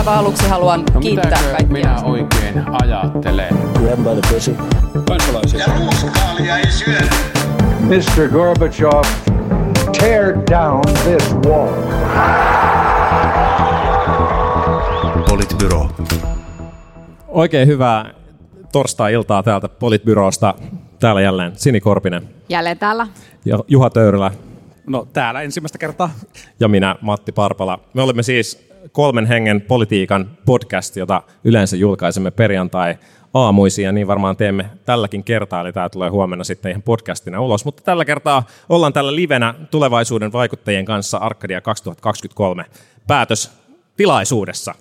aivan aluksi haluan No kiittää kaikkia. minä oikein ajattelen? Grab by the pussy. Ja ruuskaalia ei syödä. Mr. Gorbachev, tear down this wall. Politbyro. Oikein hyvää torstai-iltaa täältä Politbyrosta. Täällä jälleen Sini Korpinen Jälleen täällä. ja Juha Töyrylä No täällä ensimmäistä kertaa. ja minä Matti Parpala. Me olemme siis kolmen hengen politiikan podcast, jota yleensä julkaisemme perjantai aamuisin ja niin varmaan teemme tälläkin kertaa, eli tämä tulee huomenna sitten ihan podcastina ulos. Mutta tällä kertaa ollaan tällä livenä tulevaisuuden vaikuttajien kanssa Arkadia 2023 päätös tilaisuudessa.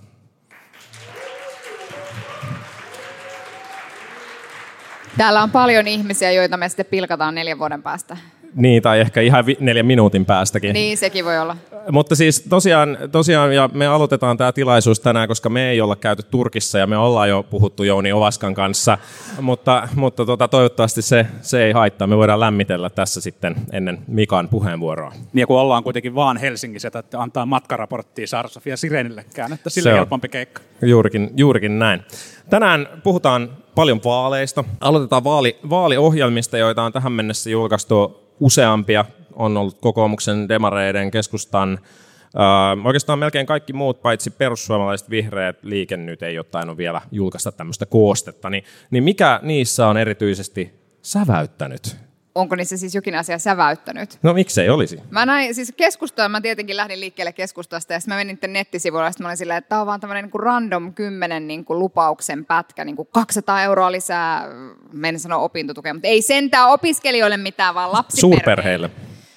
Täällä on paljon ihmisiä, joita me sitten pilkataan neljän vuoden päästä. Niin, tai ehkä ihan vi- neljän minuutin päästäkin. Niin, sekin voi olla. Mutta siis tosiaan, tosiaan, ja me aloitetaan tämä tilaisuus tänään, koska me ei olla käyty Turkissa ja me ollaan jo puhuttu Jouni Ovaskan kanssa, mutta, mutta tota, toivottavasti se, se ei haittaa. Me voidaan lämmitellä tässä sitten ennen Mikan puheenvuoroa. Niin ja kun ollaan kuitenkin vaan Helsingissä, että antaa matkaraporttia Saara-Sofia Sirenillekään, että sille helpompi keikka. Juurikin, juurikin näin. Tänään puhutaan paljon vaaleista. Aloitetaan vaali, vaaliohjelmista, joita on tähän mennessä julkaistu useampia. On ollut kokoomuksen, demareiden, keskustan, oikeastaan melkein kaikki muut, paitsi perussuomalaiset, vihreät, liike nyt ei ole tainnut vielä julkaista tämmöistä koostetta. Niin, niin mikä niissä on erityisesti säväyttänyt? Onko niissä siis jokin asia säväyttänyt? No miksei olisi? Mä näin, siis keskustaa, mä tietenkin lähdin liikkeelle keskustasta ja sitten mä menin niiden nettisivuille ja sitten mä olin silleen, että tämä on vaan tämmöinen niin random 10 niin kuin lupauksen pätkä, niin kuin 200 euroa lisää, en sano opintotukea, mutta ei sentään opiskelijoille mitään, vaan lapsiperheille. Suurperheille.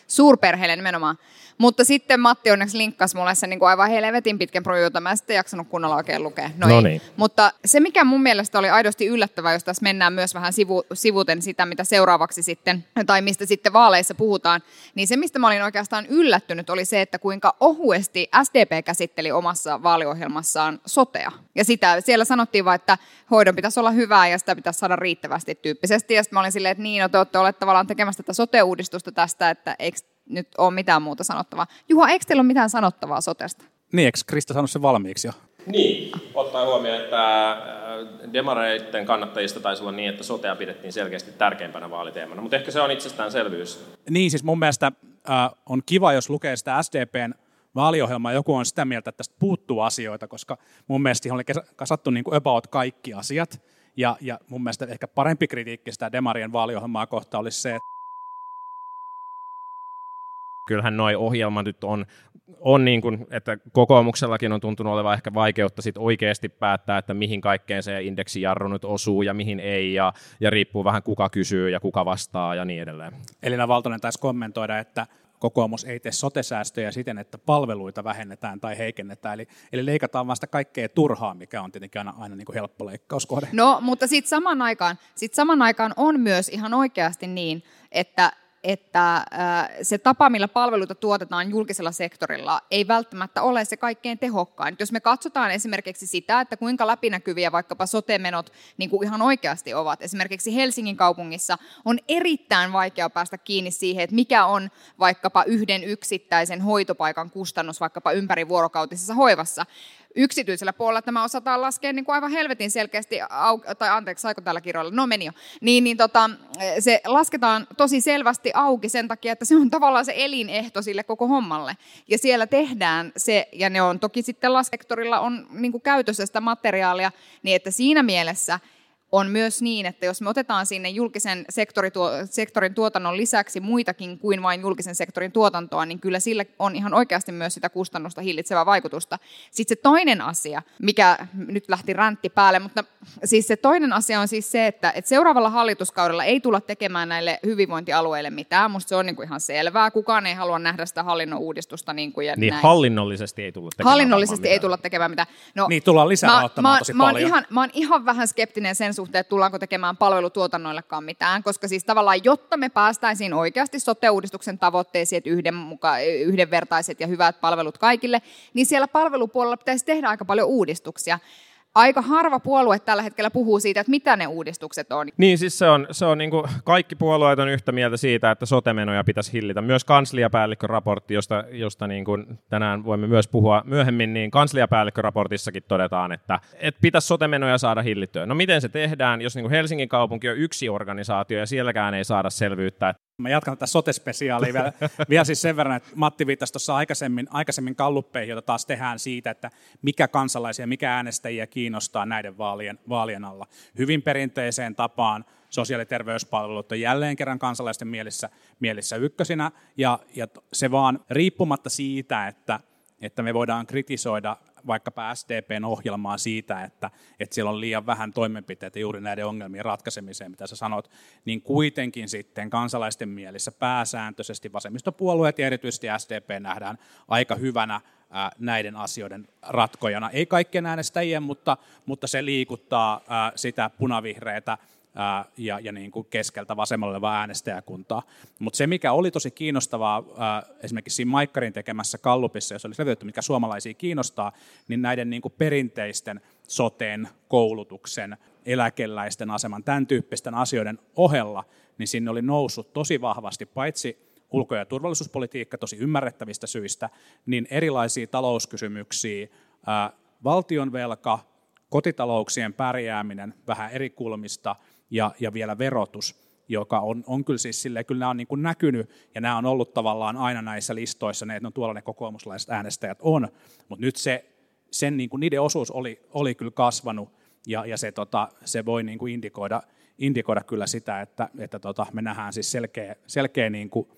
Suurperheille nimenomaan. Mutta sitten Matti onneksi linkkasi mulle sen niin kuin aivan helvetin pitkän pro, jota mä en sitten jaksanut kunnolla oikein lukea. No, No niin. Mutta se, mikä mun mielestä oli aidosti yllättävää, jos tässä mennään myös vähän sivu, sivuten sitä, mitä seuraavaksi sitten, tai mistä sitten vaaleissa puhutaan, niin se, mistä mä olin oikeastaan yllättynyt, oli se, että kuinka ohuesti SDP käsitteli omassa vaaliohjelmassaan sotea. Ja sitä, siellä sanottiin vaan, että hoidon pitäisi olla hyvää ja sitä pitäisi saada riittävästi tyyppisesti. Ja sitten mä olin silleen, että niin, no te olette olleet tavallaan tekemässä tätä sote-uudistusta tästä, että eikö nyt ole mitään muuta sanottavaa. Juha, eikö teillä ole mitään sanottavaa sotesta? Niin, eikö Krista sanonut sen valmiiksi jo? Niin, ottaa huomioon, että äh, demareiden kannattajista taisi olla niin, että sotea pidettiin selkeästi tärkeimpänä vaaliteemana, mutta ehkä se on itsestäänselvyys. Niin, siis mun mielestä äh, on kiva, jos lukee sitä SDPn vaaliohjelmaa, joku on sitä mieltä, että tästä puuttuu asioita, koska mun mielestä siihen oli kasattu niin kuin about kaikki asiat. Ja, ja mun mielestä ehkä parempi kritiikki sitä Demarien vaaliohjelmaa kohtaan olisi se, että Kyllähän noi ohjelmat nyt on, on niin kuin, että kokoomuksellakin on tuntunut olevan ehkä vaikeutta sit oikeasti päättää, että mihin kaikkeen se indeksijarru nyt osuu ja mihin ei, ja, ja riippuu vähän kuka kysyy ja kuka vastaa ja niin edelleen. Elina Valtonen taisi kommentoida, että kokoomus ei tee sotesäästöjä siten, että palveluita vähennetään tai heikennetään. Eli, eli leikataan vaan sitä kaikkea turhaa, mikä on tietenkin aina, aina niin kuin helppo leikkauskohde. No, mutta sitten saman aikaan, sit saman aikaan on myös ihan oikeasti niin, että että äh, se tapa, millä palveluita tuotetaan julkisella sektorilla, ei välttämättä ole se kaikkein tehokkain. Jos me katsotaan esimerkiksi sitä, että kuinka läpinäkyviä vaikkapa sote-menot niin kuin ihan oikeasti ovat. Esimerkiksi Helsingin kaupungissa on erittäin vaikea päästä kiinni siihen, että mikä on vaikkapa yhden yksittäisen hoitopaikan kustannus vaikkapa ympärivuorokautisessa hoivassa yksityisellä puolella tämä osataan laskea niin kuin aivan helvetin selkeästi, au- tai anteeksi, saiko tällä kirjoilla, no meni jo, niin, niin tota, se lasketaan tosi selvästi auki sen takia, että se on tavallaan se elinehto sille koko hommalle. Ja siellä tehdään se, ja ne on toki sitten lasektorilla on niin kuin käytössä sitä materiaalia, niin että siinä mielessä on myös niin, että jos me otetaan sinne julkisen sektorin tuotannon lisäksi muitakin kuin vain julkisen sektorin tuotantoa, niin kyllä sillä on ihan oikeasti myös sitä kustannusta hillitsevää vaikutusta. Sitten se toinen asia, mikä nyt lähti räntti päälle, mutta siis se toinen asia on siis se, että, että seuraavalla hallituskaudella ei tulla tekemään näille hyvinvointialueille mitään. Musta se on niin kuin ihan selvää. Kukaan ei halua nähdä sitä hallinnon uudistusta. Niin, kuin ja Niin näin. hallinnollisesti ei tulla tekemään Hallinnollisesti ei mitään. tulla tekemään mitään. No, Niin, tullaan lisää mä, mä, tosi mä oon paljon. Ihan, mä oon ihan vähän skeptinen sen suhteen, että tullaanko tekemään palvelutuotannoillekaan mitään, koska siis tavallaan, jotta me päästäisiin oikeasti sote-uudistuksen tavoitteisiin, että yhden muka, yhdenvertaiset ja hyvät palvelut kaikille, niin siellä palvelupuolella pitäisi tehdä aika paljon uudistuksia. Aika harva puolue tällä hetkellä puhuu siitä, että mitä ne uudistukset on. Niin, siis se on, se on niin kuin, kaikki puolueet on yhtä mieltä siitä, että sotemenoja pitäisi hillitä. Myös kansliapäällikköraportti, josta, josta niin kuin tänään voimme myös puhua myöhemmin, niin kansliapäällikköraportissakin todetaan, että, että pitäisi sotemenoja saada hillittyä. No miten se tehdään, jos niin kuin Helsingin kaupunki on yksi organisaatio ja sielläkään ei saada selvyyttä, Mä jatkan tätä sote-spesiaalia vielä, vielä siis sen verran, että Matti viittasi tuossa aikaisemmin, aikaisemmin kalluppeihin, joita taas tehdään siitä, että mikä kansalaisia, mikä äänestäjiä kiinnostaa näiden vaalien, vaalien alla. Hyvin perinteiseen tapaan sosiaali- ja terveyspalvelut on jälleen kerran kansalaisten mielissä, mielissä ykkösinä, ja, ja se vaan riippumatta siitä, että, että me voidaan kritisoida vaikkapa SDPn ohjelmaa siitä, että, että siellä on liian vähän toimenpiteitä juuri näiden ongelmien ratkaisemiseen, mitä sä sanot, niin kuitenkin sitten kansalaisten mielissä pääsääntöisesti vasemmistopuolueet ja erityisesti SDP nähdään aika hyvänä näiden asioiden ratkojana. Ei kaikkien äänestäjien, mutta, mutta se liikuttaa sitä punavihreitä ää, ja, ja niin kuin keskeltä vasemmalle olevaa äänestäjäkuntaa. Mutta se, mikä oli tosi kiinnostavaa ää, esimerkiksi siinä Maikkarin tekemässä kallupissa, jos oli selvitetty, mikä suomalaisia kiinnostaa, niin näiden niin kuin perinteisten soteen, koulutuksen, eläkeläisten aseman, tämän tyyppisten asioiden ohella, niin sinne oli noussut tosi vahvasti paitsi ulko- ja turvallisuuspolitiikka tosi ymmärrettävistä syistä, niin erilaisia talouskysymyksiä, valtionvelka, kotitalouksien pärjääminen vähän eri kulmista – ja, ja vielä verotus, joka on, on kyllä siis silleen, kyllä nämä on niin kuin näkynyt, ja nämä on ollut tavallaan aina näissä listoissa, ne, että no tuolla ne kokoomuslaiset äänestäjät on, mutta nyt se, sen, niin kuin niiden osuus oli, oli kyllä kasvanut, ja, ja se, tota, se voi niin kuin indikoida, indikoida kyllä sitä, että, että tota, me nähdään siis selkeä, selkeä niin kuin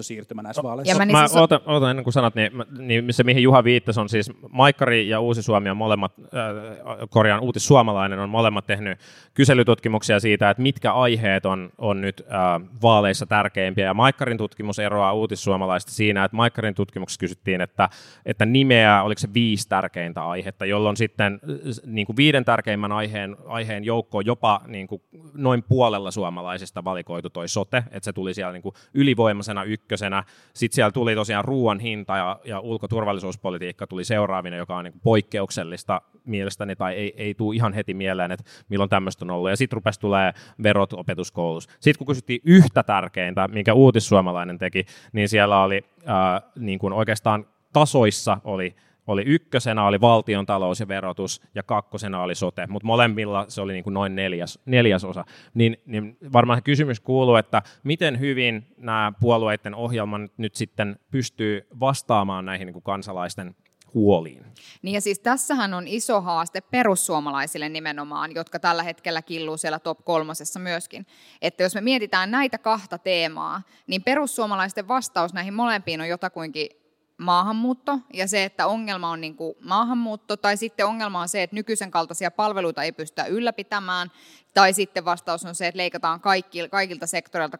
siirtymä näissä vaaleissa. Ja mä, mä ootan, ootan, ennen kuin sanot, niin, niin se mihin Juha viittasi on siis Maikkari ja Uusi Suomi on molemmat, äh, korjaan Uutis Suomalainen on molemmat tehnyt kyselytutkimuksia siitä, että mitkä aiheet on, on nyt äh, vaaleissa tärkeimpiä. Ja Maikkarin tutkimus eroaa Suomalaista siinä, että Maikkarin tutkimuksessa kysyttiin, että, että nimeä, oliko se viisi tärkeintä aihetta, jolloin sitten niin kuin viiden tärkeimmän aiheen, aiheen joukko jopa niin kuin noin puolella suomalaisista valikoitu toi sote, että se tuli siellä niin kuin ylivoimaisesti semmoisena ykkösenä. Sitten siellä tuli tosiaan ruoan hinta ja, ja ulkoturvallisuuspolitiikka tuli seuraavina, joka on niin poikkeuksellista mielestäni, tai ei, ei tule ihan heti mieleen, että milloin tämmöistä on ollut. Ja sitten rupesi tulee verot opetuskoulutus. Sitten kun kysyttiin yhtä tärkeintä, minkä uutissuomalainen teki, niin siellä oli äh, niin kuin oikeastaan tasoissa oli oli ykkösenä oli valtion talous ja verotus ja kakkosena oli sote, mutta molemmilla se oli niin kuin noin neljäs, neljäsosa. Niin, niin varmaan kysymys kuuluu, että miten hyvin nämä puolueiden ohjelman nyt sitten pystyy vastaamaan näihin niin kuin kansalaisten huoliin. Niin ja siis tässähän on iso haaste perussuomalaisille nimenomaan, jotka tällä hetkellä killuu siellä top kolmosessa myöskin. Että jos me mietitään näitä kahta teemaa, niin perussuomalaisten vastaus näihin molempiin on jotakuinkin maahanmuutto ja se, että ongelma on niin kuin maahanmuutto, tai sitten ongelma on se, että nykyisen kaltaisia palveluita ei pystytä ylläpitämään, tai sitten vastaus on se, että leikataan kaikki, kaikilta sektoreilta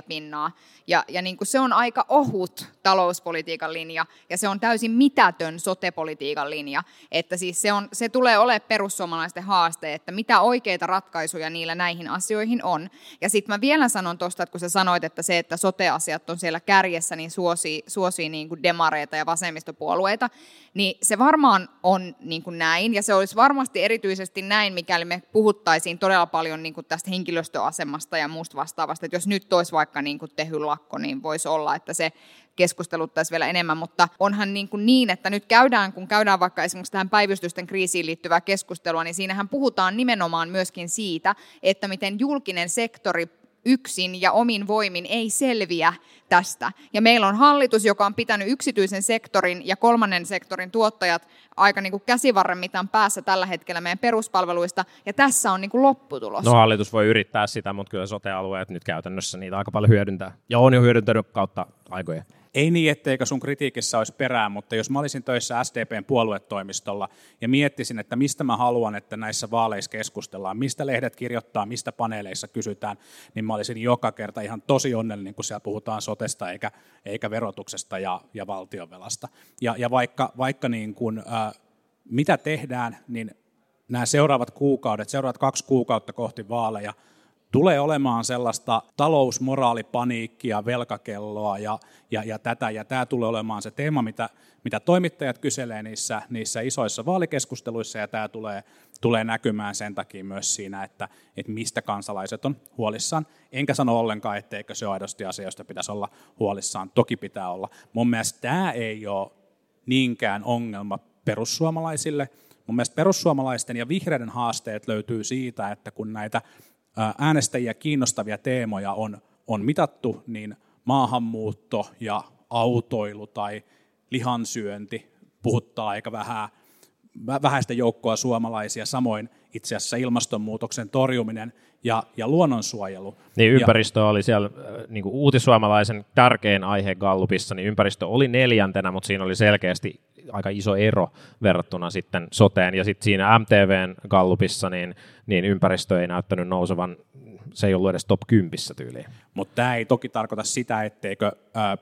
2-4 pinnaa. Ja, ja niin kuin se on aika ohut talouspolitiikan linja, ja se on täysin mitätön sotepolitiikan linja. Että siis se, on, se tulee olemaan perussuomalaisten haaste, että mitä oikeita ratkaisuja niillä näihin asioihin on. Ja sitten mä vielä sanon tuosta, että kun sä sanoit, että se, että soteasiat on siellä kärjessä, niin suosii, suosii niin kuin demareita ja vasemmistopuolueita, niin se varmaan on niin kuin näin, ja se olisi varmasti erityisesti näin, mikäli me puhuttaisiin todella paljon niin kuin tästä henkilöstöasemasta ja muusta vastaavasta, että jos nyt olisi vaikka niin kuin tehylakko, niin voisi olla, että se keskusteluttaisi vielä enemmän, mutta onhan niin, kuin niin, että nyt käydään, kun käydään vaikka esimerkiksi tähän päivystysten kriisiin liittyvää keskustelua, niin siinähän puhutaan nimenomaan myöskin siitä, että miten julkinen sektori yksin ja omin voimin ei selviä tästä. Ja meillä on hallitus, joka on pitänyt yksityisen sektorin ja kolmannen sektorin tuottajat aika niin kuin käsivarren mitan päässä tällä hetkellä meidän peruspalveluista, ja tässä on niin kuin lopputulos. No hallitus voi yrittää sitä, mutta kyllä sote-alueet nyt käytännössä niitä aika paljon hyödyntää, ja on jo hyödyntänyt kautta aikojen. Ei niin, etteikö sun kritiikissä olisi perää, mutta jos mä olisin töissä SDPn puoluetoimistolla ja miettisin, että mistä mä haluan, että näissä vaaleissa keskustellaan, mistä lehdet kirjoittaa, mistä paneeleissa kysytään, niin mä olisin joka kerta ihan tosi onnellinen, kun siellä puhutaan sotesta eikä, eikä verotuksesta ja, ja valtionvelasta. Ja, ja vaikka, vaikka niin kuin, äh, mitä tehdään, niin nämä seuraavat kuukaudet, seuraavat kaksi kuukautta kohti vaaleja, tulee olemaan sellaista talousmoraalipaniikkia, velkakelloa ja, ja, ja tätä, ja tämä tulee olemaan se teema, mitä, mitä toimittajat kyselee niissä, niissä isoissa vaalikeskusteluissa, ja tämä tulee, tulee näkymään sen takia myös siinä, että, että mistä kansalaiset on huolissaan. Enkä sano ollenkaan, etteikö se ole aidosti asia, josta pitäisi olla huolissaan. Toki pitää olla. Mun mielestä tämä ei ole niinkään ongelma perussuomalaisille. Mun mielestä perussuomalaisten ja vihreiden haasteet löytyy siitä, että kun näitä äänestäjiä kiinnostavia teemoja on, on mitattu, niin maahanmuutto ja autoilu tai lihansyönti puhuttaa aika vähän, vähäistä joukkoa suomalaisia, samoin itse asiassa ilmastonmuutoksen torjuminen ja, ja luonnonsuojelu. Niin ympäristö ja, oli siellä niin kuin uutisuomalaisen tärkein aihe Gallupissa, niin ympäristö oli neljäntenä, mutta siinä oli selkeästi aika iso ero verrattuna sitten soteen. Ja sitten siinä MTVn Gallupissa, niin, niin ympäristö ei näyttänyt nousevan se ei ollut edes top 10 tyyliin. Mutta tämä ei toki tarkoita sitä, etteikö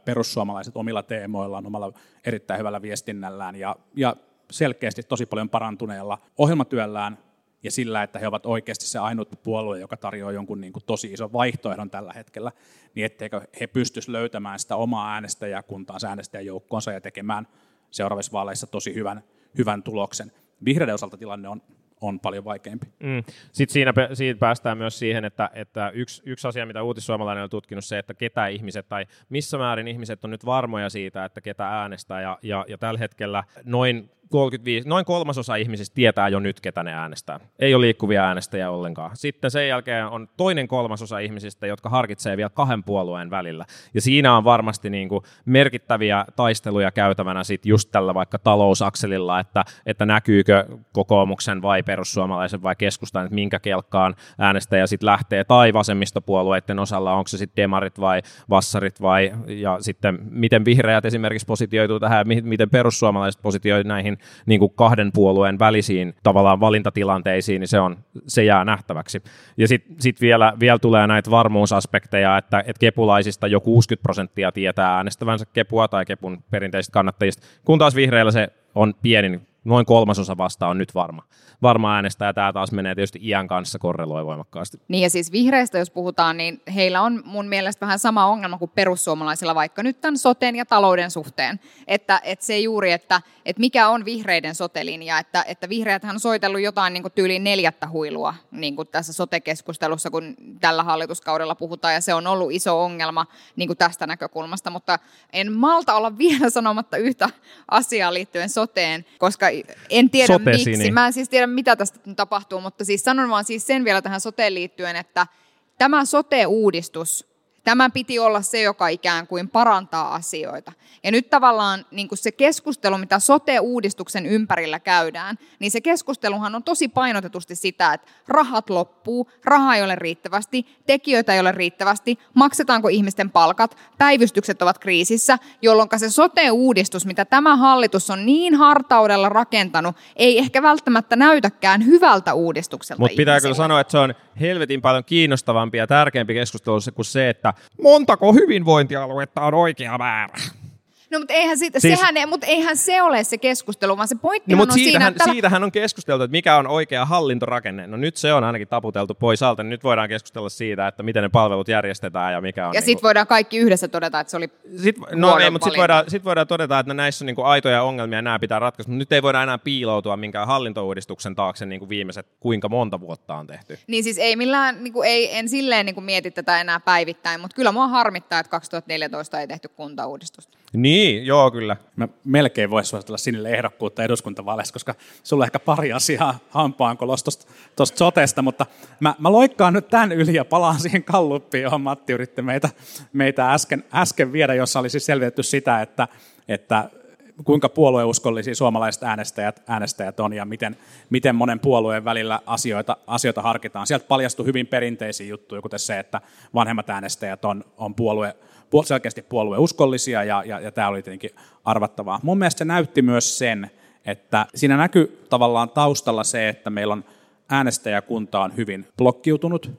perussuomalaiset omilla teemoillaan, omalla erittäin hyvällä viestinnällään ja, ja selkeästi tosi paljon parantuneella ohjelmatyöllään ja sillä, että he ovat oikeasti se ainut puolue, joka tarjoaa jonkun niin kuin tosi ison vaihtoehdon tällä hetkellä, niin etteikö he pystyisi löytämään sitä omaa äänestäjäkuntaansa, äänestäjäjoukkoonsa ja tekemään seuraavissa vaaleissa tosi hyvän, hyvän tuloksen. Vihreiden osalta tilanne on on paljon vaikeampi. Mm. Sitten siinä, siitä päästään myös siihen, että, että yksi, yksi asia, mitä uutissuomalainen on tutkinut, se, että ketä ihmiset tai missä määrin ihmiset on nyt varmoja siitä, että ketä äänestää. Ja, ja, ja tällä hetkellä noin 35, noin kolmasosa ihmisistä tietää jo nyt, ketä ne äänestää. Ei ole liikkuvia äänestäjiä ollenkaan. Sitten sen jälkeen on toinen kolmasosa ihmisistä, jotka harkitsee vielä kahden puolueen välillä. Ja siinä on varmasti niin kuin merkittäviä taisteluja käytävänä sit just tällä vaikka talousakselilla, että, että näkyykö kokoomuksen vai perussuomalaisen vai keskustan, että minkä kelkkaan äänestäjä sitten lähtee, tai vasemmistopuolueiden osalla, onko se sitten demarit vai vassarit vai, ja sitten miten vihreät esimerkiksi positioituu tähän, miten perussuomalaiset positioituu näihin niin kuin kahden puolueen välisiin tavallaan valintatilanteisiin, niin se, on, se jää nähtäväksi. Ja sitten sit vielä, vielä tulee näitä varmuusaspekteja, että, että kepulaisista jo 60 prosenttia tietää äänestävänsä kepua tai kepun perinteisistä kannattajista, kun taas vihreillä se on pienin noin kolmasosa vasta on nyt varma, varma äänestä, ja tämä taas menee tietysti iän kanssa korreloi voimakkaasti. Niin ja siis vihreistä, jos puhutaan, niin heillä on mun mielestä vähän sama ongelma kuin perussuomalaisilla, vaikka nyt tämän soteen ja talouden suhteen. Että, että se juuri, että, että mikä on vihreiden sotelinja, että, että vihreät on soitellut jotain niin kuin tyyliin neljättä huilua niin kuin tässä sote-keskustelussa, kun tällä hallituskaudella puhutaan, ja se on ollut iso ongelma niin kuin tästä näkökulmasta, mutta en malta olla vielä sanomatta yhtä asiaa liittyen soteen, koska en tiedä Sotesi, miksi. Niin. Mä en siis tiedä, mitä tästä tapahtuu, mutta siis sanon vaan siis sen vielä tähän soteen liittyen, että tämä sote-uudistus Tämä piti olla se, joka ikään kuin parantaa asioita. Ja nyt tavallaan niin kuin se keskustelu, mitä sote-uudistuksen ympärillä käydään, niin se keskusteluhan on tosi painotetusti sitä, että rahat loppuu, rahaa ei ole riittävästi, tekijöitä ei ole riittävästi, maksetaanko ihmisten palkat, päivystykset ovat kriisissä, jolloin se sote-uudistus, mitä tämä hallitus on niin hartaudella rakentanut, ei ehkä välttämättä näytäkään hyvältä uudistukselta Mutta pitää kyllä sanoa, että se on helvetin paljon kiinnostavampi ja tärkeämpi keskustelu kuin se, että montako hyvinvointialuetta on oikea määrä. No mutta eihän, siitä, siis, sehän, mutta eihän se ole se keskustelu, vaan se pointti no, on siitähän, siinä, että... Siitähän on keskusteltu, että mikä on oikea hallintorakenne. No nyt se on ainakin taputeltu pois alta, niin nyt voidaan keskustella siitä, että miten ne palvelut järjestetään ja mikä on... Ja niin sitten voidaan kaikki yhdessä todeta, että se oli sit, No ei, mutta sitten voidaan, sit voidaan todeta, että näissä on niin aitoja ongelmia ja nämä pitää ratkaista, mutta nyt ei voida enää piiloutua minkään hallintouudistuksen taakse niin kuin viimeiset kuinka monta vuotta on tehty. Niin siis ei millään, niin kuin, ei, en silleen niin kuin mieti tätä enää päivittäin, mutta kyllä mua harmittaa, että 2014 ei tehty kuntauudistusta. Niin, joo kyllä. Mä melkein voisi suositella sinille ehdokkuutta eduskuntavaaleissa, koska sulla on ehkä pari asiaa hampaan tuosta sotesta, mutta mä, mä loikkaan nyt tämän yli ja palaan siihen kalluppiin, johon Matti yritti meitä, meitä äsken, äsken viedä, jossa oli siis selvitetty sitä, että, että kuinka puolueuskollisia suomalaiset äänestäjät, äänestäjät on ja miten, miten monen puolueen välillä asioita, asioita harkitaan. Sieltä paljastui hyvin perinteisiä juttuja, kuten se, että vanhemmat äänestäjät on, on puolue, selkeästi puolueuskollisia ja, ja, ja tämä oli tietenkin arvattavaa. Mun mielestä se näytti myös sen, että siinä näkyy tavallaan taustalla se, että meillä on äänestäjäkunta on hyvin blokkiutunut.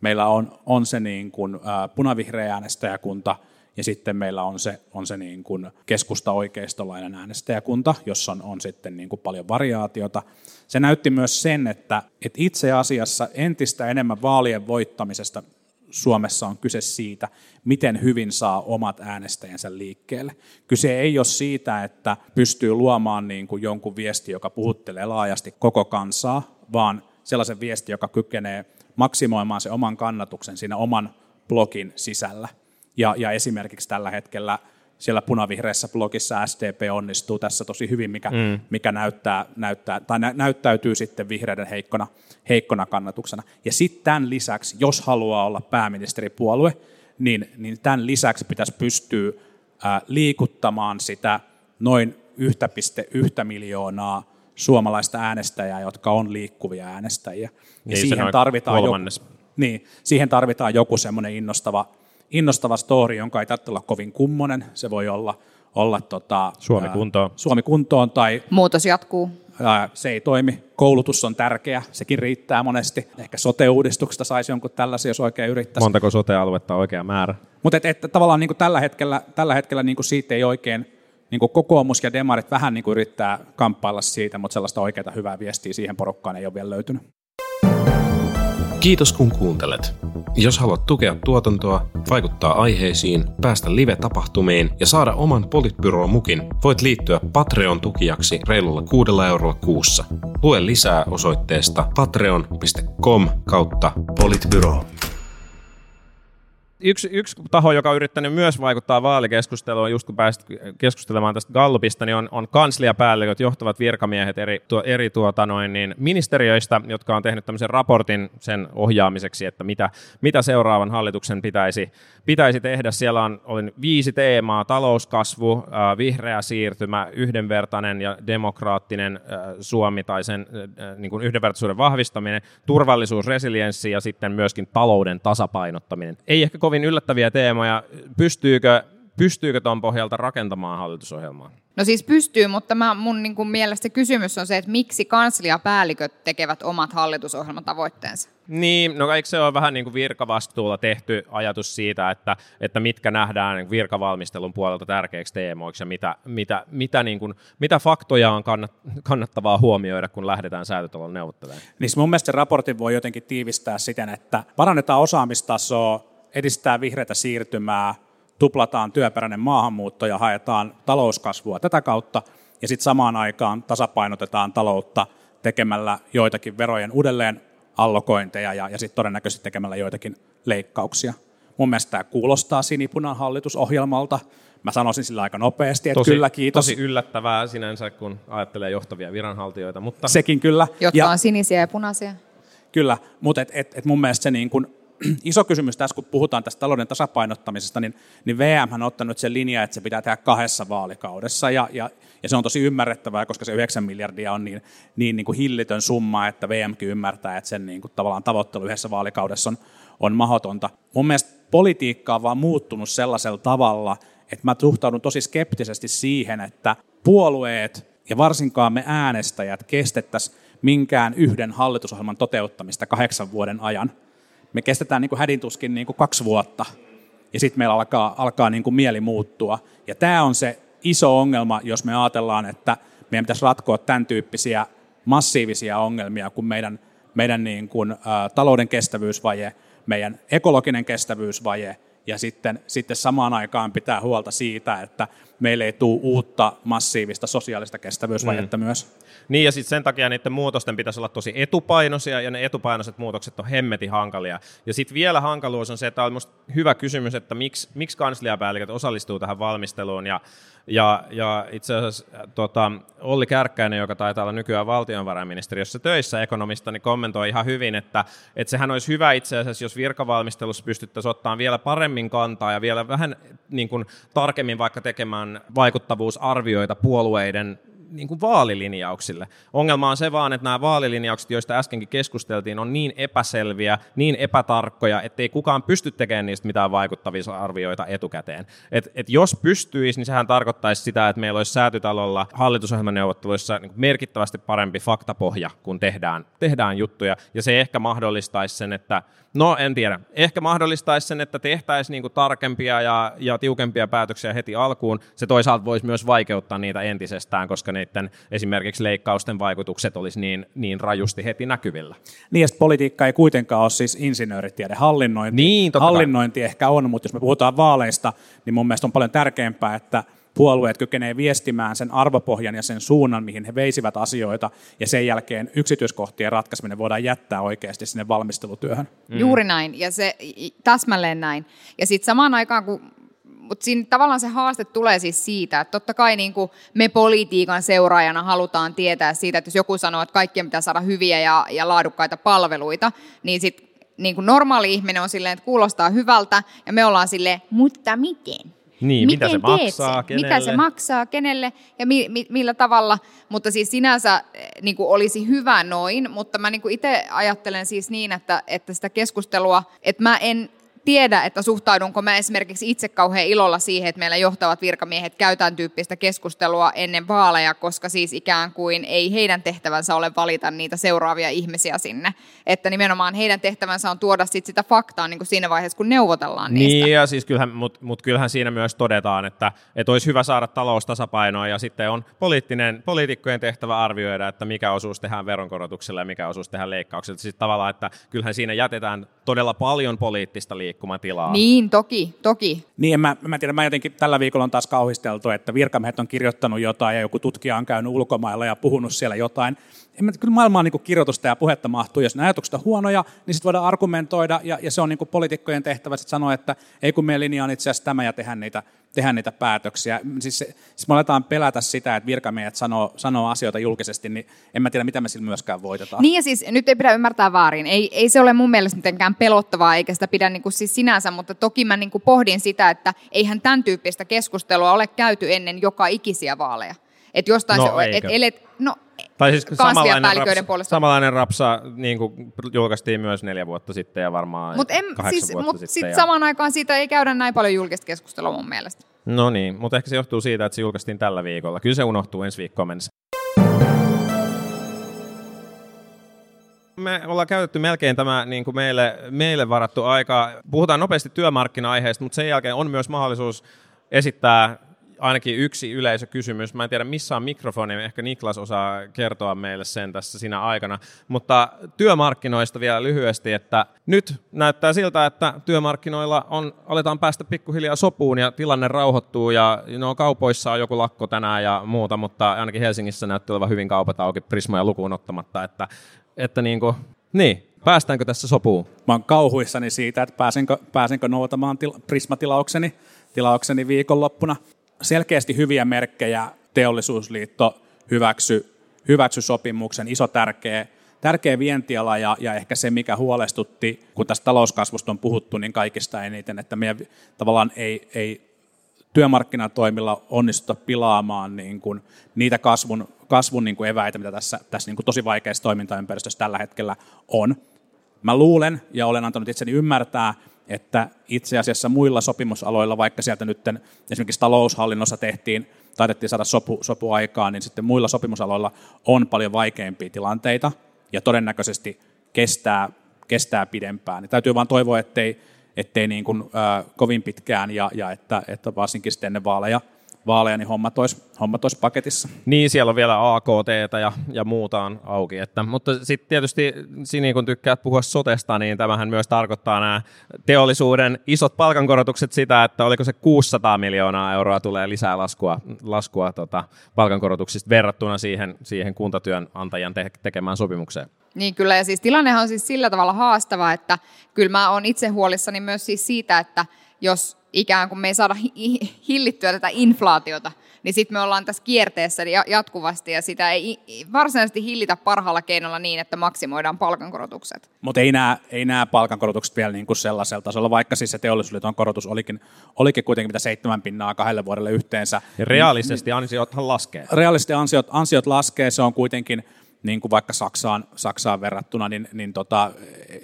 Meillä on, on se niin kuin, ä, punavihreä äänestäjäkunta, ja sitten meillä on se, on se niin kuin keskusta-oikeistolainen äänestäjäkunta, jossa on, on sitten niin kuin paljon variaatiota. Se näytti myös sen, että, että itse asiassa entistä enemmän vaalien voittamisesta Suomessa on kyse siitä, miten hyvin saa omat äänestäjänsä liikkeelle. Kyse ei ole siitä, että pystyy luomaan niin kuin jonkun viesti, joka puhuttelee laajasti koko kansaa, vaan sellaisen viesti, joka kykenee maksimoimaan se oman kannatuksen siinä oman blogin sisällä. Ja, ja esimerkiksi tällä hetkellä siellä punavihreässä blogissa SDP onnistuu tässä tosi hyvin, mikä, mm. mikä näyttää, näyttää, tai nä, näyttäytyy sitten vihreiden heikkona, heikkona kannatuksena. Ja sitten tämän lisäksi, jos haluaa olla pääministeripuolue, niin, niin tämän lisäksi pitäisi pystyä ää, liikuttamaan sitä noin 1,1 miljoonaa suomalaista äänestäjää, jotka on liikkuvia äänestäjiä. Ja Niin, siihen, noin tarvitaan joku, niin, siihen tarvitaan joku semmoinen innostava, innostava story, jonka ei tarvitse olla kovin kummonen. Se voi olla, olla tota, Suomi ää, kuntoon. Suomi kuntoon tai Muutos jatkuu. ää, se ei toimi. Koulutus on tärkeä, sekin riittää monesti. Ehkä sote-uudistuksesta saisi jonkun tällaisen, jos oikein yrittäisi. Montako sote-aluetta on oikea määrä? Mutta et, et, tavallaan niin kuin tällä hetkellä, tällä hetkellä niin kuin siitä ei oikein, niin kuin kokoomus ja demarit vähän niin kuin yrittää kamppailla siitä, mutta sellaista oikeaa hyvää viestiä siihen porukkaan ei ole vielä löytynyt. Kiitos kun kuuntelet. Jos haluat tukea tuotantoa, vaikuttaa aiheisiin, päästä live-tapahtumiin ja saada oman Politbyro-mukin, voit liittyä Patreon-tukijaksi reilulla kuudella eurolla kuussa. Lue lisää osoitteesta patreon.com kautta politbyro. Yksi, yksi taho, joka on yrittänyt myös vaikuttaa vaalikeskusteluun, just kun pääsit keskustelemaan tästä Gallupista, niin on, on kansliapäälliköt, johtavat virkamiehet eri, tuo, eri tuota noin, niin ministeriöistä, jotka on tehnyt tämmöisen raportin sen ohjaamiseksi, että mitä, mitä seuraavan hallituksen pitäisi, pitäisi tehdä. Siellä on oli viisi teemaa, talouskasvu, vihreä siirtymä, yhdenvertainen ja demokraattinen Suomi tai sen niin kuin yhdenvertaisuuden vahvistaminen, turvallisuus, resilienssi ja sitten myöskin talouden tasapainottaminen. Ei ehkä kovin yllättäviä teemoja. Pystyykö, pystyykö tuon pohjalta rakentamaan hallitusohjelmaa? No siis pystyy, mutta mä, mun niin kuin mielestä kysymys on se, että miksi kansliapäälliköt tekevät omat hallitusohjelmatavoitteensa? Niin, no eikö se ole vähän niin kuin virkavastuulla tehty ajatus siitä, että, että mitkä nähdään niin virkavalmistelun puolelta tärkeiksi teemoiksi ja mitä, mitä, mitä, niin kuin, mitä faktoja on kannat, kannattavaa huomioida, kun lähdetään säätötalon neuvottelemaan. Niin mun mielestä se raportin voi jotenkin tiivistää siten, että parannetaan osaamistasoa, edistetään vihreätä siirtymää, tuplataan työperäinen maahanmuutto ja haetaan talouskasvua tätä kautta, ja sitten samaan aikaan tasapainotetaan taloutta tekemällä joitakin verojen uudelleen allokointeja ja, ja sitten todennäköisesti tekemällä joitakin leikkauksia. Mun mielestä tämä kuulostaa sinipunan hallitusohjelmalta. Mä sanoisin sillä aika nopeasti, että Tosi, kyllä kiitos. tosi yllättävää sinänsä, kun ajattelee johtavia viranhaltijoita, mutta Sekin kyllä. Jotka Ja- on sinisiä ja punaisia. Kyllä, mutta et, et, et mun mielestä se niin kun, iso kysymys tässä, kun puhutaan tästä talouden tasapainottamisesta, niin, niin VM on ottanut sen linja, että se pitää tehdä kahdessa vaalikaudessa, ja, ja, ja se on tosi ymmärrettävää, koska se 9 miljardia on niin, niin, niin kuin hillitön summa, että VMkin ymmärtää, että sen niin kuin, tavallaan tavoittelu yhdessä vaalikaudessa on, on mahdotonta. Mun mielestä politiikka on vaan muuttunut sellaisella tavalla, että mä suhtaudun tosi skeptisesti siihen, että puolueet ja varsinkaan me äänestäjät kestettäisiin minkään yhden hallitusohjelman toteuttamista kahdeksan vuoden ajan. Me kestetään niin kuin hädintuskin niin kuin kaksi vuotta, ja sitten meillä alkaa, alkaa niin kuin mieli muuttua. Ja tämä on se iso ongelma, jos me ajatellaan, että meidän pitäisi ratkoa tämän tyyppisiä massiivisia ongelmia kuin meidän, meidän niin kuin, ä, talouden kestävyysvaje, meidän ekologinen kestävyysvaje, ja sitten, sitten samaan aikaan pitää huolta siitä, että meille ei tule uutta massiivista sosiaalista kestävyysvajetta mm. myös. Niin ja sitten sen takia niiden muutosten pitäisi olla tosi etupainoisia ja ne etupainoiset muutokset on hemmetin hankalia. Ja sitten vielä hankaluus on se, että on musta hyvä kysymys, että miksi, miksi kansliapäälliköt osallistuu tähän valmisteluun ja, ja, ja itse asiassa tota, Olli Kärkkäinen, joka taitaa olla nykyään valtionvarainministeriössä töissä ekonomista, niin kommentoi ihan hyvin, että, että sehän olisi hyvä itse asiassa, jos virkavalmistelussa pystyttäisiin ottaa vielä paremmin kantaa ja vielä vähän niin kuin, tarkemmin vaikka tekemään vaikuttavuusarvioita puolueiden niin kuin vaalilinjauksille. Ongelma on se vaan, että nämä vaalilinjaukset, joista äskenkin keskusteltiin, on niin epäselviä, niin epätarkkoja, ettei kukaan pysty tekemään niistä mitään vaikuttavia arvioita etukäteen. Et, et jos pystyisi, niin sehän tarkoittaisi sitä, että meillä olisi säätytalolla hallitusohjelmaneuvotteluissa niin merkittävästi parempi faktapohja, kun tehdään, tehdään juttuja, ja se ehkä mahdollistaisi sen, että No en tiedä. Ehkä mahdollistaisi sen, että tehtäisiin niinku tarkempia ja, ja tiukempia päätöksiä heti alkuun. Se toisaalta voisi myös vaikeuttaa niitä entisestään, koska niiden esimerkiksi leikkausten vaikutukset olisi niin, niin rajusti heti näkyvillä. Niin, ja politiikka ei kuitenkaan ole siis insinööritiede. Hallinnointi, niin, hallinnointi ehkä on, mutta jos me puhutaan vaaleista, niin mun mielestä on paljon tärkeämpää, että puolueet kykenevät viestimään sen arvopohjan ja sen suunnan, mihin he veisivät asioita, ja sen jälkeen yksityiskohtien ratkaiseminen voidaan jättää oikeasti sinne valmistelutyöhön. Mm. Juuri näin, ja se täsmälleen näin. Ja sitten samaan aikaan, kun mutta siinä tavallaan se haaste tulee siis siitä, että totta kai niin kuin me politiikan seuraajana halutaan tietää siitä, että jos joku sanoo, että kaikkien pitää saada hyviä ja, ja laadukkaita palveluita, niin sitten niin kuin normaali ihminen on silleen, että kuulostaa hyvältä, ja me ollaan silleen, mutta miten? Niin, Miten mitä se maksaa, sen? kenelle? Mitä se maksaa, kenelle ja mi, mi, millä tavalla. Mutta siis sinänsä eh, niin kuin olisi hyvä noin, mutta mä niin kuin itse ajattelen siis niin, että, että sitä keskustelua, että mä en tiedä, että suhtaudunko mä esimerkiksi itse kauhean ilolla siihen, että meillä johtavat virkamiehet käytään tyyppistä keskustelua ennen vaaleja, koska siis ikään kuin ei heidän tehtävänsä ole valita niitä seuraavia ihmisiä sinne. Että nimenomaan heidän tehtävänsä on tuoda sit sitä faktaa niin kuin siinä vaiheessa, kun neuvotellaan niistä. Niin, ja siis kyllähän, mutta mut kyllähän siinä myös todetaan, että, että olisi hyvä saada taloustasapainoa, ja sitten on poliittinen, poliitikkojen tehtävä arvioida, että mikä osuus tehdään veronkorotuksella ja mikä osuus tehdään leikkauksella. Sitten tavallaan, että kyllähän siinä jätetään todella paljon poliittista liikkeelle liikkumatilaa. Niin, toki, toki. Niin, en mä, mä tiedän, mä jotenkin tällä viikolla on taas kauhisteltu, että virkamiehet on kirjoittanut jotain ja joku tutkija on käynyt ulkomailla ja puhunut siellä jotain. En mä, kyllä maailmaan niin kirjoitusta ja puhetta mahtuu. Jos ne ajatukset on huonoja, niin sitten voidaan argumentoida ja, ja se on niin poliitikkojen tehtävä sitten sanoa, että ei kun meidän linja on itse asiassa tämä ja tehdä niitä tehdä niitä päätöksiä. Siis, se, siis me aletaan pelätä sitä, että virkamiehet sanoo, sanoo asioita julkisesti, niin en mä tiedä, mitä me sillä myöskään voitetaan. Niin ja siis nyt ei pidä ymmärtää väärin. Ei, ei se ole mun mielestä mitenkään pelottavaa, eikä sitä pidä niin kuin siis sinänsä, mutta toki mä niin kuin pohdin sitä, että eihän tämän tyyppistä keskustelua ole käyty ennen joka ikisiä vaaleja. Että jostain no, se, et, elet, no, tai siis samanlainen, rapsa, puolesta. samanlainen rapsa niin kuin julkaistiin myös neljä vuotta sitten ja varmaan mut en, kahdeksan siis, vuotta mut sitten. Sit ja... samaan aikaan siitä ei käydä näin paljon julkista keskustelua mun mielestä. No niin, mutta ehkä se johtuu siitä, että se julkaistiin tällä viikolla. Kyllä se unohtuu ensi viikkoon mennessä. Me ollaan käytetty melkein tämä niin kuin meille, meille varattu aika. Puhutaan nopeasti työmarkkina-aiheesta, mutta sen jälkeen on myös mahdollisuus esittää ainakin yksi yleisökysymys. Mä en tiedä missä on mikrofoni, ehkä Niklas osaa kertoa meille sen tässä siinä aikana. Mutta työmarkkinoista vielä lyhyesti, että nyt näyttää siltä, että työmarkkinoilla on, aletaan päästä pikkuhiljaa sopuun ja tilanne rauhoittuu ja no, kaupoissa on joku lakko tänään ja muuta, mutta ainakin Helsingissä näyttää olevan hyvin kaupat auki Prismoja lukuun ottamatta, että, että niin kuin, niin, Päästäänkö tässä sopuun? Mä oon kauhuissani siitä, että pääsenkö, pääsenkö noutamaan til, Prisma-tilaukseni tilaukseni viikonloppuna selkeästi hyviä merkkejä teollisuusliitto hyväksy, hyväksy sopimuksen, iso tärkeä, tärkeä vientiala ja, ja ehkä se, mikä huolestutti, kun tästä talouskasvusta on puhuttu, niin kaikista eniten, että meidän tavallaan ei, ei työmarkkinatoimilla onnistuta pilaamaan niin kuin niitä kasvun, kasvun niin kuin eväitä, mitä tässä, tässä niin kuin tosi vaikeassa toimintaympäristössä tällä hetkellä on. Mä luulen ja olen antanut itseni ymmärtää, että itse asiassa muilla sopimusaloilla, vaikka sieltä nyt esimerkiksi taloushallinnossa tehtiin, taidettiin saada sopu, sopu aikaan, niin sitten muilla sopimusaloilla on paljon vaikeampia tilanteita ja todennäköisesti kestää, kestää pidempään. Niin täytyy vain toivoa, ettei, ettei niin kuin, äh, kovin pitkään ja, ja että, että varsinkin sitten ennen vaaleja – vaaleja, niin hommat olisi, hommat olisi paketissa. Niin, siellä on vielä AKT ja, ja muuta on auki. Että, mutta sitten tietysti Sini, kun tykkäät puhua sotesta, niin tämähän myös tarkoittaa nämä teollisuuden isot palkankorotukset sitä, että oliko se 600 miljoonaa euroa tulee lisää laskua, laskua tota, palkankorotuksista verrattuna siihen, siihen kuntatyönantajan te- tekemään sopimukseen. Niin kyllä, ja siis tilannehan on siis sillä tavalla haastava, että kyllä mä oon itse huolissani myös siis siitä, että jos ikään kuin me ei saada hillittyä tätä inflaatiota, niin sitten me ollaan tässä kierteessä jatkuvasti ja sitä ei varsinaisesti hillitä parhaalla keinolla niin, että maksimoidaan palkankorotukset. Mutta ei nämä, ei nämä palkankorotukset vielä niin kuin sellaisella tasolla, vaikka siis se teollisuusliiton korotus olikin, olikin kuitenkin mitä seitsemän pinnaa kahdelle vuodelle yhteensä. Ja reaalisesti ansiothan laskee. Reaalisesti ansiot, ansiot laskee, se on kuitenkin – niin kuin vaikka Saksaan, Saksaan verrattuna, niin, niin tota,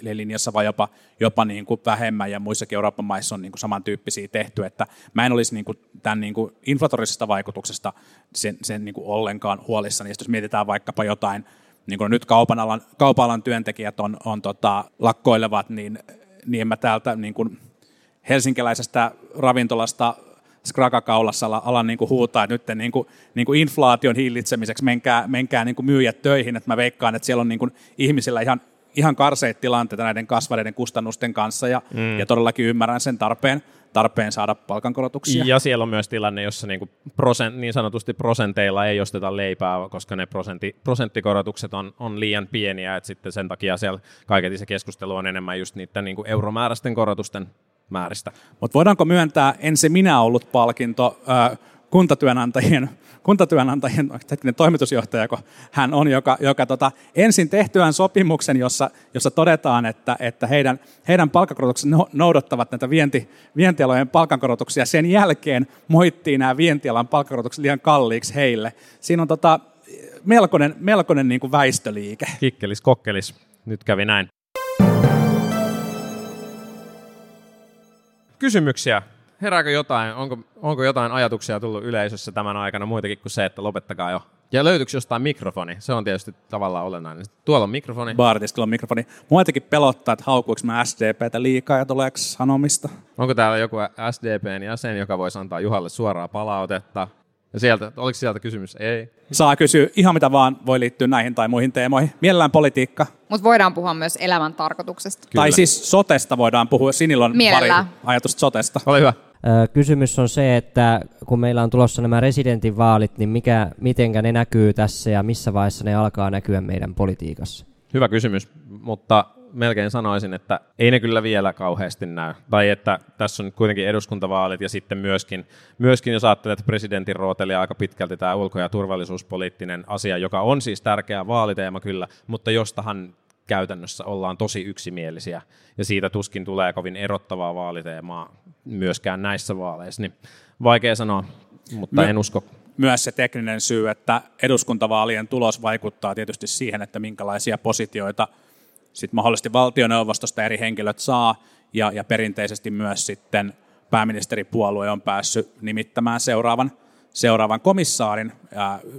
linjassa vai jopa, jopa niin kuin vähemmän, ja muissakin Euroopan maissa on niin kuin samantyyppisiä tehty, että mä en olisi niin kuin tämän niin kuin inflatorisesta vaikutuksesta sen, sen niin kuin ollenkaan huolissani. Jos mietitään vaikkapa jotain, niin kuin nyt kaupan alan, kaupan alan työntekijät on, on tota, lakkoilevat, niin, niin en mä täältä niin kuin helsinkiläisestä ravintolasta skrakakaulassa alan niin kuin huutaa, että nyt niin kuin, niin kuin inflaation hillitsemiseksi menkää, menkää niin kuin myyjät töihin, että mä veikkaan, että siellä on niin kuin ihmisillä ihan, ihan karseet tilanteita näiden kasvaneiden kustannusten kanssa ja, mm. ja todellakin ymmärrän sen tarpeen, tarpeen saada palkankorotuksia. Ja siellä on myös tilanne, jossa niin, kuin prosent, niin sanotusti prosenteilla ei osteta leipää, koska ne prosentti, prosenttikorotukset on, on liian pieniä, että sitten sen takia siellä kaiketi se keskustelu on enemmän just niiden niin kuin euromääräisten korotusten määristä. Mutta voidaanko myöntää ensi minä ollut palkinto äh, kuntatyönantajien, kuntatyönantajien hetkinen toimitusjohtaja, kun hän on, joka, joka tota, ensin tehtyään sopimuksen, jossa, jossa todetaan, että, että heidän, heidän palkankorotukset noudattavat näitä vienti, vientialojen palkankorotuksia, sen jälkeen moittiin nämä vientialan palkankorotukset liian kalliiksi heille. Siinä on tota, melkoinen, melkoinen niin kuin väistöliike. Kikkelis, kokkelis. Nyt kävi näin. Kysymyksiä? Herääkö jotain? Onko, onko jotain ajatuksia tullut yleisössä tämän aikana muitakin kuin se, että lopettakaa jo? Ja löytyykö jostain mikrofoni? Se on tietysti tavallaan olennainen. Tuolla on mikrofoni. Baaritiskilla on mikrofoni. Mua jotenkin pelottaa, että haukuuko mä SDPtä liikaa ja tuleeko sanomista. Onko täällä joku SDPn jäsen, joka voisi antaa Juhalle suoraa palautetta? Ja sieltä, oliko sieltä kysymys? Ei. Saa kysyä ihan mitä vaan voi liittyä näihin tai muihin teemoihin. Mielellään politiikka. Mutta voidaan puhua myös elämän tarkoituksesta. Kyllä. Tai siis sotesta voidaan puhua. Sinillä on Mielellään. pari ajatusta sotesta. Ole hyvä. Kysymys on se, että kun meillä on tulossa nämä residentinvaalit, niin mikä, mitenkä ne näkyy tässä ja missä vaiheessa ne alkaa näkyä meidän politiikassa? Hyvä kysymys, mutta melkein sanoisin, että ei ne kyllä vielä kauheasti näy. Tai että tässä on nyt kuitenkin eduskuntavaalit ja sitten myöskin, myöskin jos ajattelet, että presidentin rooteli aika pitkälti tämä ulko- ja turvallisuuspoliittinen asia, joka on siis tärkeä vaaliteema kyllä, mutta jostahan käytännössä ollaan tosi yksimielisiä. Ja siitä tuskin tulee kovin erottavaa vaaliteemaa myöskään näissä vaaleissa, niin vaikea sanoa, mutta My- en usko. myös se tekninen syy, että eduskuntavaalien tulos vaikuttaa tietysti siihen, että minkälaisia positioita sitten mahdollisesti valtioneuvostosta eri henkilöt saa, ja, ja perinteisesti myös sitten pääministeripuolue on päässyt nimittämään seuraavan, seuraavan komissaarin,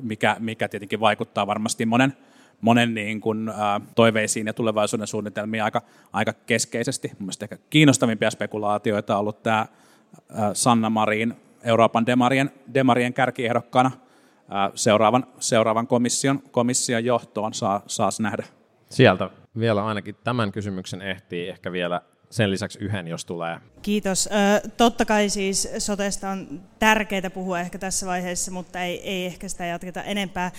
mikä, mikä tietenkin vaikuttaa varmasti monen, monen niin kuin, toiveisiin ja tulevaisuuden suunnitelmiin aika, aika keskeisesti. Mielestäni ehkä kiinnostavimpia spekulaatioita on ollut tämä Sanna Marin Euroopan demarien, demarien kärkiehdokkaana seuraavan, seuraavan komission, komission johtoon saa, saas nähdä. Sieltä vielä ainakin tämän kysymyksen ehtii ehkä vielä sen lisäksi yhden, jos tulee. Kiitos. Totta kai siis sotesta on tärkeää puhua ehkä tässä vaiheessa, mutta ei, ei ehkä sitä jatketa enempää.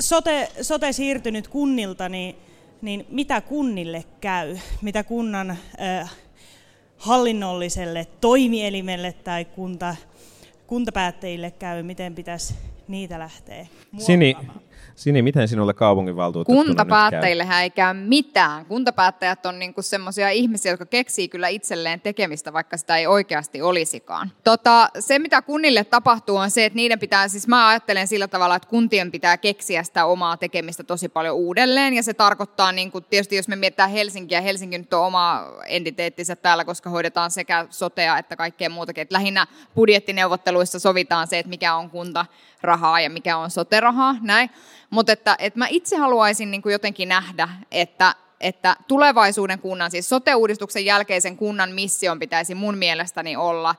Sote, sote siirtynyt kunnilta, niin, niin mitä kunnille käy? Mitä kunnan hallinnolliselle toimielimelle tai kunta, kuntapäättäjille käy? Miten pitäisi niitä lähteä muokkaamaan? Sini, Sini, miten sinulle kaupunginvaltuutettu Kuntapäättäjillehän ei käy mitään. Kuntapäättäjät on niinku semmoisia ihmisiä, jotka keksii kyllä itselleen tekemistä, vaikka sitä ei oikeasti olisikaan. Tota, se, mitä kunnille tapahtuu, on se, että niiden pitää, siis mä ajattelen sillä tavalla, että kuntien pitää keksiä sitä omaa tekemistä tosi paljon uudelleen. Ja se tarkoittaa, niin kuin, tietysti jos me mietitään Helsinkiä, Helsinki nyt on oma entiteettinsä täällä, koska hoidetaan sekä sotea että kaikkea muutakin. Että lähinnä budjettineuvotteluissa sovitaan se, että mikä on kunta rahaa ja mikä on sote-rahaa, näin. Mutta että, että mä itse haluaisin niin kuin jotenkin nähdä, että, että tulevaisuuden kunnan, siis sote-uudistuksen jälkeisen kunnan mission pitäisi mun mielestäni olla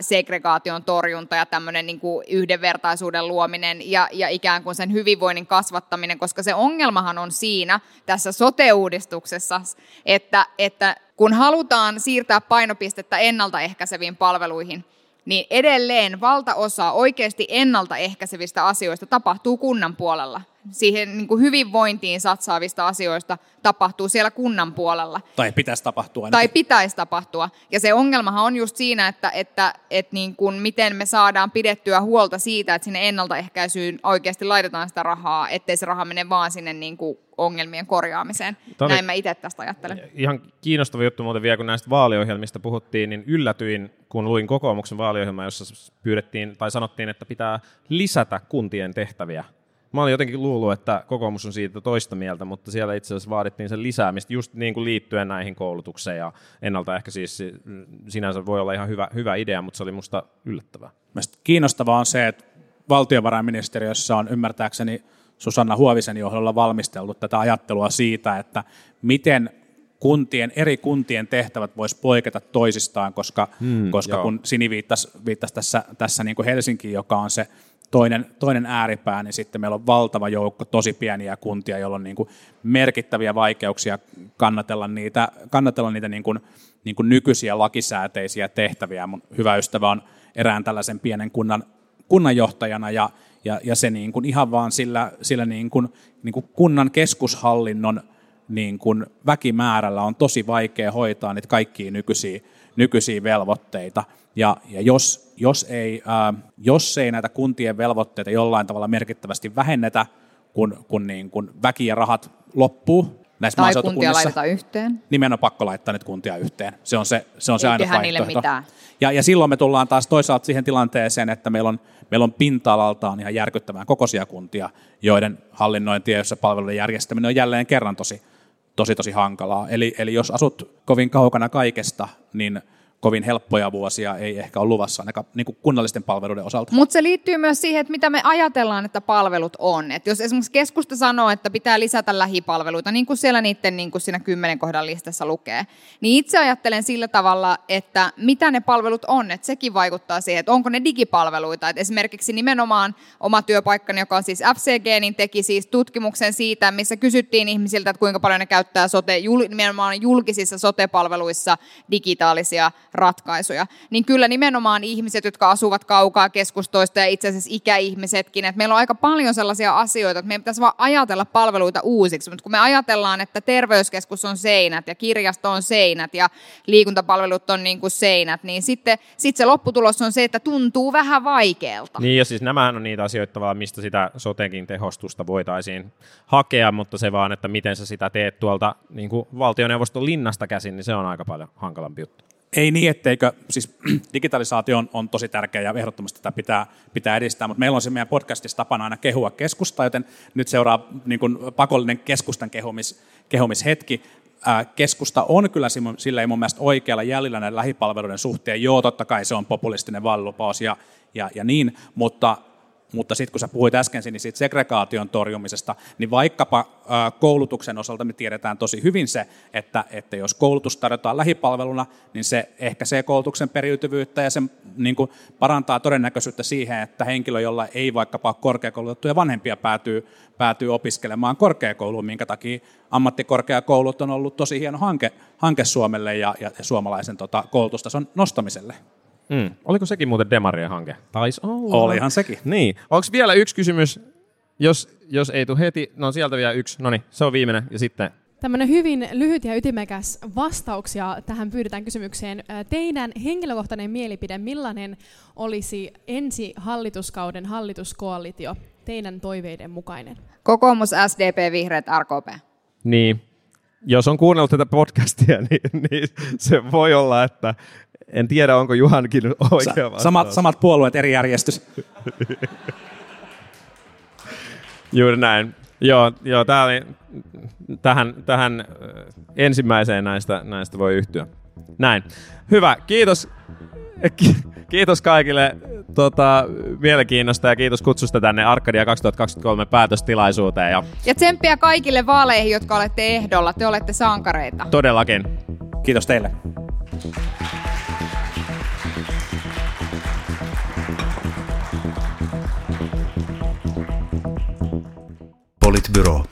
segregaation torjunta ja tämmöinen niin kuin yhdenvertaisuuden luominen ja, ja ikään kuin sen hyvinvoinnin kasvattaminen, koska se ongelmahan on siinä tässä sote-uudistuksessa, että, että kun halutaan siirtää painopistettä ennaltaehkäiseviin palveluihin, niin edelleen valtaosa oikeasti ennaltaehkäisevistä asioista tapahtuu kunnan puolella. Siihen niin kuin hyvinvointiin satsaavista asioista tapahtuu siellä kunnan puolella. Tai pitäisi tapahtua. Tai pitäisi tapahtua. Ja se ongelmahan on just siinä, että, että, että niin kuin miten me saadaan pidettyä huolta siitä, että sinne ennaltaehkäisyyn oikeasti laitetaan sitä rahaa, ettei se raha mene vaan sinne niin kuin ongelmien korjaamiseen. Toni- Näin mä itse tästä ajattelen. Ihan kiinnostava juttu muuten vielä, kun näistä vaaliohjelmista puhuttiin, niin yllätyin, kun luin kokoomuksen vaaliohjelmaa, jossa pyydettiin tai sanottiin, että pitää lisätä kuntien tehtäviä. Mä olin jotenkin luullut, että kokoomus on siitä toista mieltä, mutta siellä itse asiassa vaadittiin sen lisäämistä just niin kuin liittyen näihin koulutukseen ja ennalta ehkä siis sinänsä voi olla ihan hyvä, hyvä idea, mutta se oli musta yllättävää. Mielestäni kiinnostavaa on se, että valtiovarainministeriössä on ymmärtääkseni Susanna Huovisen johdolla valmisteltu tätä ajattelua siitä, että miten kuntien, eri kuntien tehtävät vois poiketa toisistaan, koska, Hmm, koska joo. kun Sini viittasi, viittasi tässä, tässä niin kuin Helsinki, joka on se toinen, toinen ääripää, niin sitten meillä on valtava joukko tosi pieniä kuntia, joilla on niin kuin merkittäviä vaikeuksia kannatella niitä, kannatella niitä niin kuin, niin kuin nykyisiä lakisääteisiä tehtäviä. Mun hyvä ystävä on erään tällaisen pienen kunnan kunnanjohtajana ja, ja, ja se niin kuin ihan vaan sillä, sillä niin kuin, niin kuin kunnan keskushallinnon niin kuin väkimäärällä on tosi vaikea hoitaa niitä kaikkia nykyisiä, nykyisiä velvoitteita. Ja, ja jos, jos, ei, ää, jos ei näitä kuntien velvoitteita jollain tavalla merkittävästi vähennetä, kun, kun, niin kun väki ja rahat loppuu näissä Tai kuntia laitetaan yhteen. niin meidän on pakko laittaa nyt kuntia yhteen. Se on se, se, on se aina vaihtoehto. mitään. Ja, ja silloin me tullaan taas toisaalta siihen tilanteeseen, että meillä on, meillä on pinta-alaltaan ihan järkyttävän kokoisia kuntia, joiden hallinnointi ja palveluiden järjestäminen on jälleen kerran tosi, tosi, tosi hankalaa. Eli, eli jos asut kovin kaukana kaikesta, niin kovin helppoja vuosia ei ehkä ole luvassa ainakaan niin kuin kunnallisten palveluiden osalta. Mutta se liittyy myös siihen, että mitä me ajatellaan, että palvelut on. Et jos esimerkiksi keskusta sanoo, että pitää lisätä lähipalveluita, niin kuin siellä niiden niin kuin siinä kymmenen kohdan listassa lukee, niin itse ajattelen sillä tavalla, että mitä ne palvelut on. Että sekin vaikuttaa siihen, että onko ne digipalveluita. Et esimerkiksi nimenomaan oma työpaikkani, joka on siis FCG, niin teki siis tutkimuksen siitä, missä kysyttiin ihmisiltä, että kuinka paljon ne käyttää sote, nimenomaan julkisissa sote-palveluissa digitaalisia ratkaisuja. Niin kyllä nimenomaan ihmiset, jotka asuvat kaukaa keskustoista ja itse asiassa ikäihmisetkin, että meillä on aika paljon sellaisia asioita, että meidän pitäisi vaan ajatella palveluita uusiksi, mutta kun me ajatellaan, että terveyskeskus on seinät ja kirjasto on seinät ja liikuntapalvelut on niin kuin seinät, niin sitten sit se lopputulos on se, että tuntuu vähän vaikealta. Niin ja siis nämähän on niitä asioita, tavallaan, mistä sitä sotenkin tehostusta voitaisiin hakea, mutta se vaan, että miten sä sitä teet tuolta niin kuin valtioneuvoston linnasta käsin, niin se on aika paljon hankalampi juttu. Ei niin, etteikö, siis digitalisaatio on, on tosi tärkeä ja ehdottomasti tätä pitää, pitää edistää, mutta meillä on se meidän podcastissa tapana aina kehua keskusta, joten nyt seuraa niin kuin pakollinen keskustan kehumis, kehumishetki. Ää, Keskusta on kyllä sillä mun mielestä oikealla jäljellä näiden lähipalveluiden suhteen. Joo, totta kai se on populistinen vaalilupaus ja, ja, ja niin, mutta mutta sitten kun sä puhuit äsken niin siitä segregaation torjumisesta, niin vaikkapa koulutuksen osalta me tiedetään tosi hyvin se, että, että jos koulutus tarjotaan lähipalveluna, niin se ehkäisee koulutuksen periytyvyyttä ja se niin kuin, parantaa todennäköisyyttä siihen, että henkilö, jolla ei vaikkapa ole korkeakoulutettuja vanhempia, päätyy, päätyy opiskelemaan korkeakouluun, minkä takia ammattikorkeakoulut on ollut tosi hieno hanke, hanke Suomelle ja, ja, ja suomalaisen tota, koulutustason nostamiselle. Mm. Oliko sekin muuten Demarien hanke? Taisi olla. Olihan sekin. Niin. Onko vielä yksi kysymys? Jos, jos ei tule heti, no sieltä vielä yksi. No niin, se on viimeinen. Ja sitten Tämmöinen hyvin lyhyt ja ytimekäs vastauksia tähän pyydetään kysymykseen. Teidän henkilökohtainen mielipide, millainen olisi ensi hallituskauden hallituskoalitio teidän toiveiden mukainen? Kokoomus, SDP, Vihreät, RKP. Niin, jos on kuunnellut tätä podcastia, niin, niin se voi olla, että en tiedä, onko Juhankin oikea vastaus. Samat, samat puolueet, eri järjestys. Juuri näin. Joo, joo tää oli, tähän, tähän ensimmäiseen näistä, näistä voi yhtyä. Näin. Hyvä, kiitos. Ki- Kiitos kaikille tota, mielenkiinnosta ja kiitos kutsusta tänne Arkadia 2023 päätöstilaisuuteen. Ja Ja tsemppiä kaikille vaaleihin, jotka olette ehdolla. Te olette sankareita. todellakin. Kiitos teille. Politbyro.